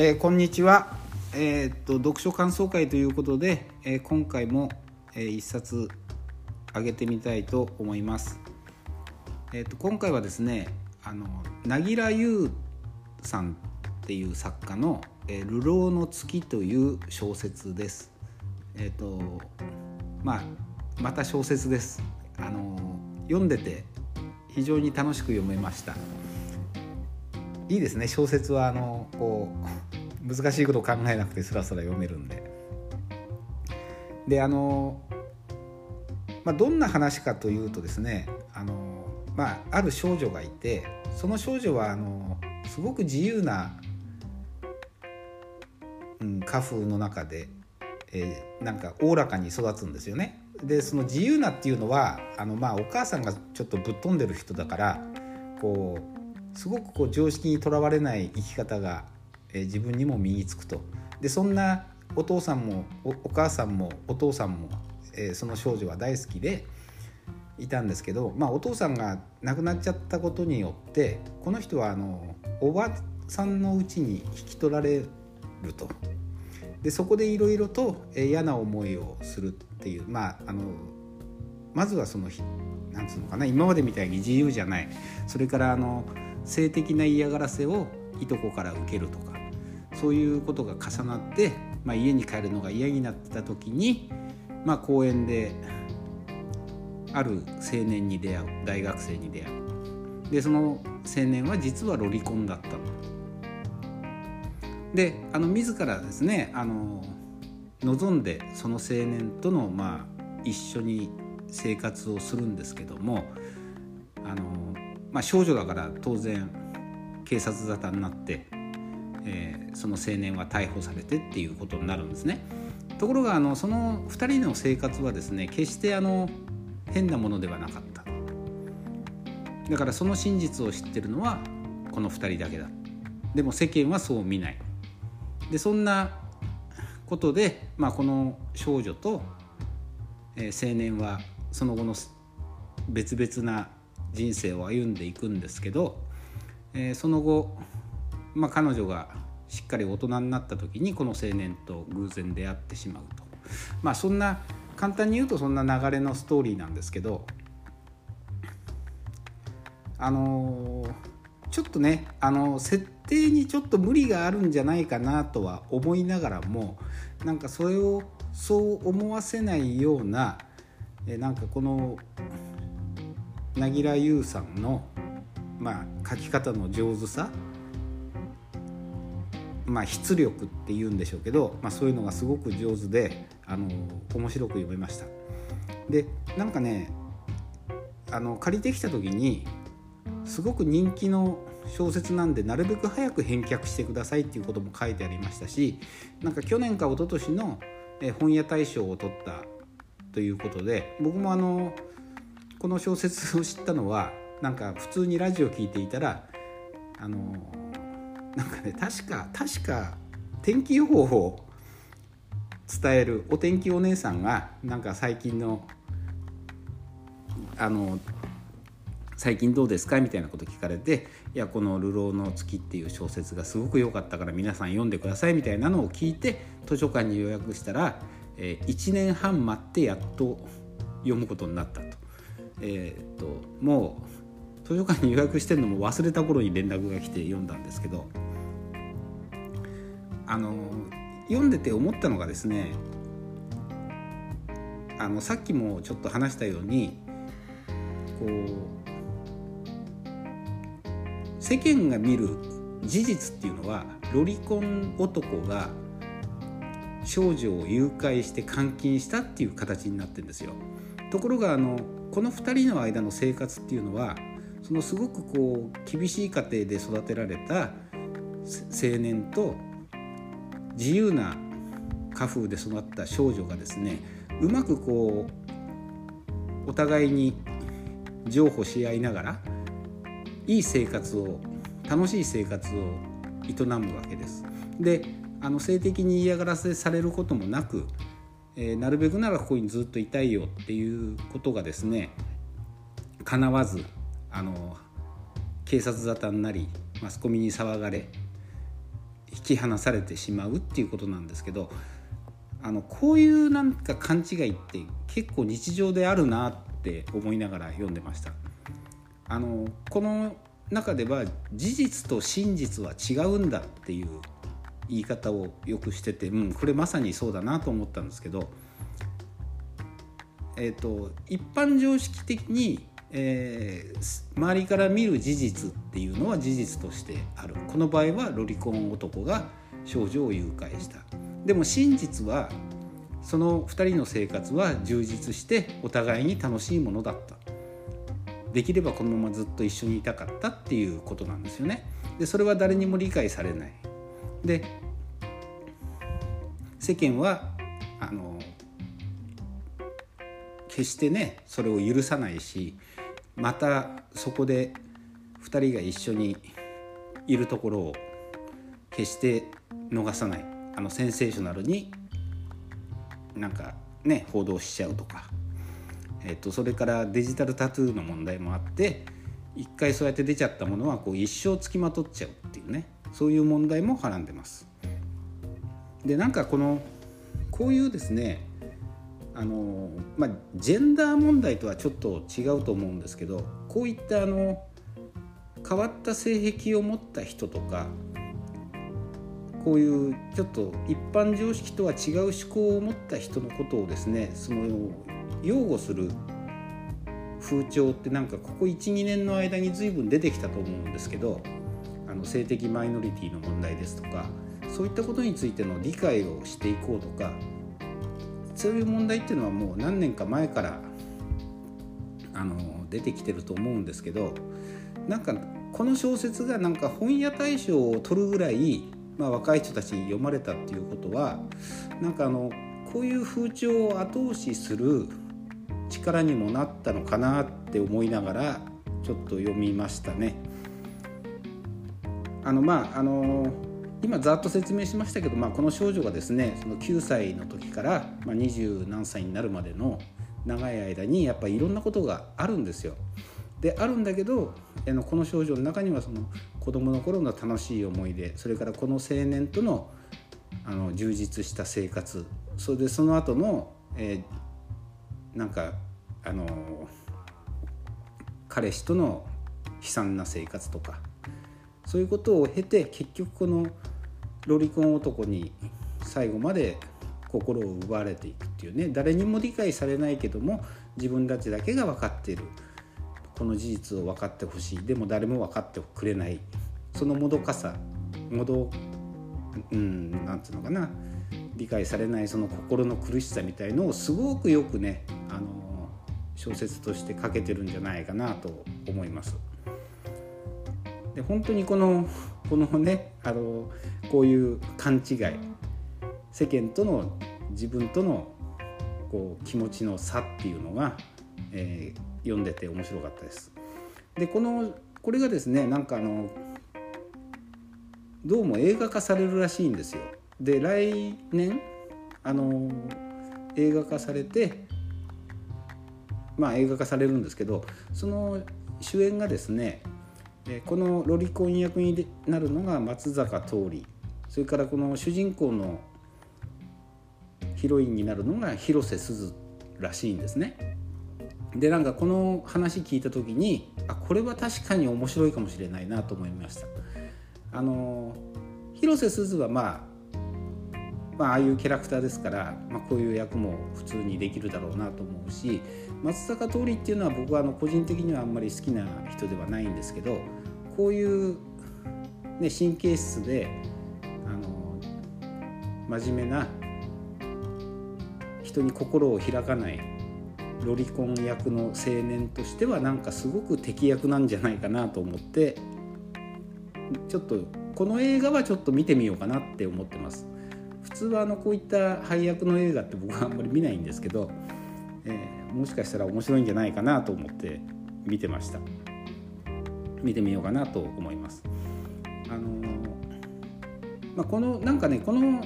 えーこんにちは、えーっと読書感想会ということで、えー今回も、えー一冊あげてみたいと思います。えっと今回はですねあの凪良優さんっていう作家の「えー流浪の月」という小説です。えっとまあまた小説です。あの読んでて非常に楽しく読めました。いいですね小説はあのこう難しいことを考えなくてスラスラ読めるんで。であの、まあ、どんな話かというとですねあの、まあ、ある少女がいてその少女はあのすごく自由な、うん、家風の中で、えーなんかおおらかに育つんですよね。でその自由なっていうのはあの、まあ、お母さんがちょっとぶっ飛んでる人だからこうすごくこう常識にとらわれない生き方が、えー自分にも身につくと。でそんなお父さんもお母さんもお父さんも、えーその少女は大好きでいたんですけど、まあ、お父さんが亡くなっちゃったことによってこの人はあのおばさんのうちに引き取られると。でそこでいろいろとえー嫌な思いをするっていうまああのまずはそのひなんつうのかな今までみたいに自由じゃない。それからあの性的な嫌がらせをいとこから受けるとか。そういうことが重なって、まあ、家に帰るのが嫌になってた時に、まあ、公園である青年に出会う大学生に出会うでその青年は実はロリコンだったの。であの自らですねあの望んでその青年との、まあ、一緒に生活をするんですけどもあの、まあ、少女だから当然警察沙汰になって、えーその青年は逮捕されてっていうことになるんですね。ところがあのその2人の生活はですね決してあの変なものではなかった。だからその真実を知ってるのはこの2人だけだ。でも世間はそう見ない。でそんなことで、まあ、この少女と、えー青年はその後の別々な人生を歩んでいくんですけど、えーその後、まあ、彼女がしっかり大人になった時にこの青年と偶然出会ってしまうと。まあそんな簡単に言うとそんな流れのストーリーなんですけどあのーちょっとねあの設定にちょっと無理があるんじゃないかなとは思いながらもなんかそれをそう思わせないようなえなんかこの凪良優さんの、まあ、書き方の上手さまあ筆力っていうんでしょうけど、まあ、そういうのがすごく上手であの面白く読めました。でなんかねあの借りてきた時にすごく人気の小説なんでなるべく早く返却してくださいっていうことも書いてありましたしなんか去年か一昨年のえ本屋大賞を取ったということで僕もあのこの小説を知ったのはなんか普通にラジオ聞いていたらあのなんかね確か確か天気予報を伝えるお天気お姉さんがなんか最近のあの最近どうですか？みたいなこと聞かれて「いやこの『流浪の月』っていう小説がすごく良かったから皆さん読んでください」みたいなのを聞いて図書館に予約したら、え1年半待ってやっと読むことになったと。えーっともう図書館に予約してるのも忘れた頃に連絡が来て読んだんですけどあの読んでて思ったのがですねあのさっきもちょっと話したようにこう世間が見る事実っていうのはロリコン男が少女を誘拐して監禁したっていう形になってるんですよ。ところがあのこの2人の間の生活っていうのはそのすごくこう厳しい家庭で育てられた青年と自由な家風で育った少女がですねうまくこうお互いに譲歩し合いながらいい生活を楽しい生活を営むわけです。であの性的に嫌がらせされることもなく、えーなるべくならここにずっといたいよっていうことがですね叶わずあの警察沙汰になりマスコミに騒がれ引き放されてしまうっていうことなんですけどあのこういうなんか勘違いって結構日常であるなって思いながら読んでました。あのこの中では事実と真実は違うんだっていう言い方をよくしてて、うん、これまさにそうだなと思ったんですけど、えーと、一般常識的に、えー、周りから見る事実っていうのは事実としてある。この場合はロリコン男が少女を誘拐した。でも真実はその2人の生活は充実してお互いに楽しいものだった。できればこのままずっと一緒にいたかったっていうことなんですよね。でそれは誰にも理解されない。で世間はあの決してねそれを許さないしまたそこで2人が一緒にいるところを決して逃さないあのセンセーショナルになんかね報道しちゃうとか、えっと、それからデジタルタトゥーの問題もあって一回そうやって出ちゃったものはこう一生つきまとっちゃうっていうねそういう問題もはらんでます。でなんかこのこういうですねあの、まあ、ジェンダー問題とはちょっと違うと思うんですけどこういったあの変わった性癖を持った人とかこういうちょっと一般常識とは違う思考を持った人のことをですねその擁護する風潮ってなんかここ12年の間に随分出てきたと思うんですけどあの性的マイノリティの問題ですとかそういったことについての理解をしていこうとかそういう問題っていうのはもう何年か前からあの出てきてると思うんですけどなんかこの小説がなんか本屋大賞を取るぐらい、まあ、若い人たちに読まれたっていうことはなんかあのこういう風潮を後押しする力にもなったのかなって思いながらちょっと読みましたね。あのまああの今ざっと説明しましたけど、まあ、この少女がですねその9歳の時から二十、何歳になるまでの長い間にやっぱりいろんなことがあるんですよ。であるんだけどこの少女の中にはその子供の頃の楽しい思い出それからこの青年とのあの充実した生活それでその後の、えー、なんかあの彼氏との悲惨な生活とかそういうことを経て結局このロリコン男に最後まで心を奪われていくっていうね誰にも理解されないけども自分たちだけが分かっている。この事実を分かってほしい。でも誰も分かってくれない。そのもどかさもどうんなんていうのかな。理解されないその心の苦しさみたいのをすごくよくねあの小説として書けてるんじゃないかなと思います。で本当にこのこのねあのこういう勘違い世間との自分とのこう気持ちの差っていうのが、えー、読んでて面白かったです。でこのこれがですねなんかあのどうも映画化されるらしいんですよ。で来年あの映画化されてまあ映画化されるんですけどその主演がですねこのロリコン役になるのが松坂桃李それからこの主人公のヒロインになるのが広瀬すずらしいんですね。でなんかこの話聞いた時にあこれは確かに面白いかもしれないなと思いました。あの広瀬すずはまあまあ、ああいうキャラクターですから、まあ、こういう役も普通にできるだろうなと思うし松坂桃李っていうのは僕はあの個人的にはあんまり好きな人ではないんですけどこういう、ね、神経質であの真面目な人に心を開かないロリコン役の青年としてはなんかすごく敵役なんじゃないかなと思ってちょっとこの映画はちょっと見てみようかなって思ってます。普通はあのこういった配役の映画って僕はあんまり見ないんですけど、えー、もしかしたら面白いんじゃないかなと思って見てました。見てみようかなと思います。あの、まあ、このなんかねこの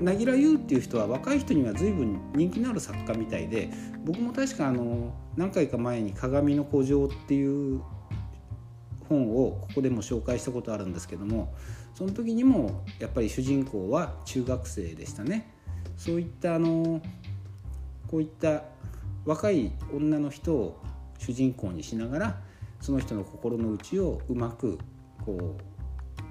凪良優っていう人は若い人には随分人気のある作家みたいで僕も確かあの何回か前に「鏡の古城」っていう本をここでも紹介したことあるんですけどもその時にもやっぱり主人公は中学生でしたねそういったあのこういった若い女の人を主人公にしながらその人の心の内をうまくこ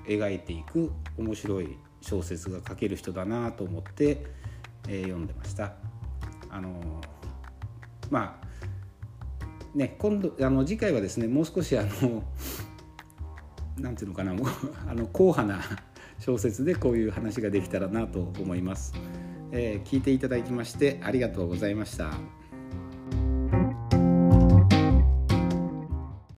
う描いていく面白い小説が書ける人だなと思って、えー、読んでました。あのまあね今度あの次回はですねもう少しあのなんていうのかなもう あの硬派な 小説でこういう話ができたらなと思います。えー、聞いていただきましてありがとうございました。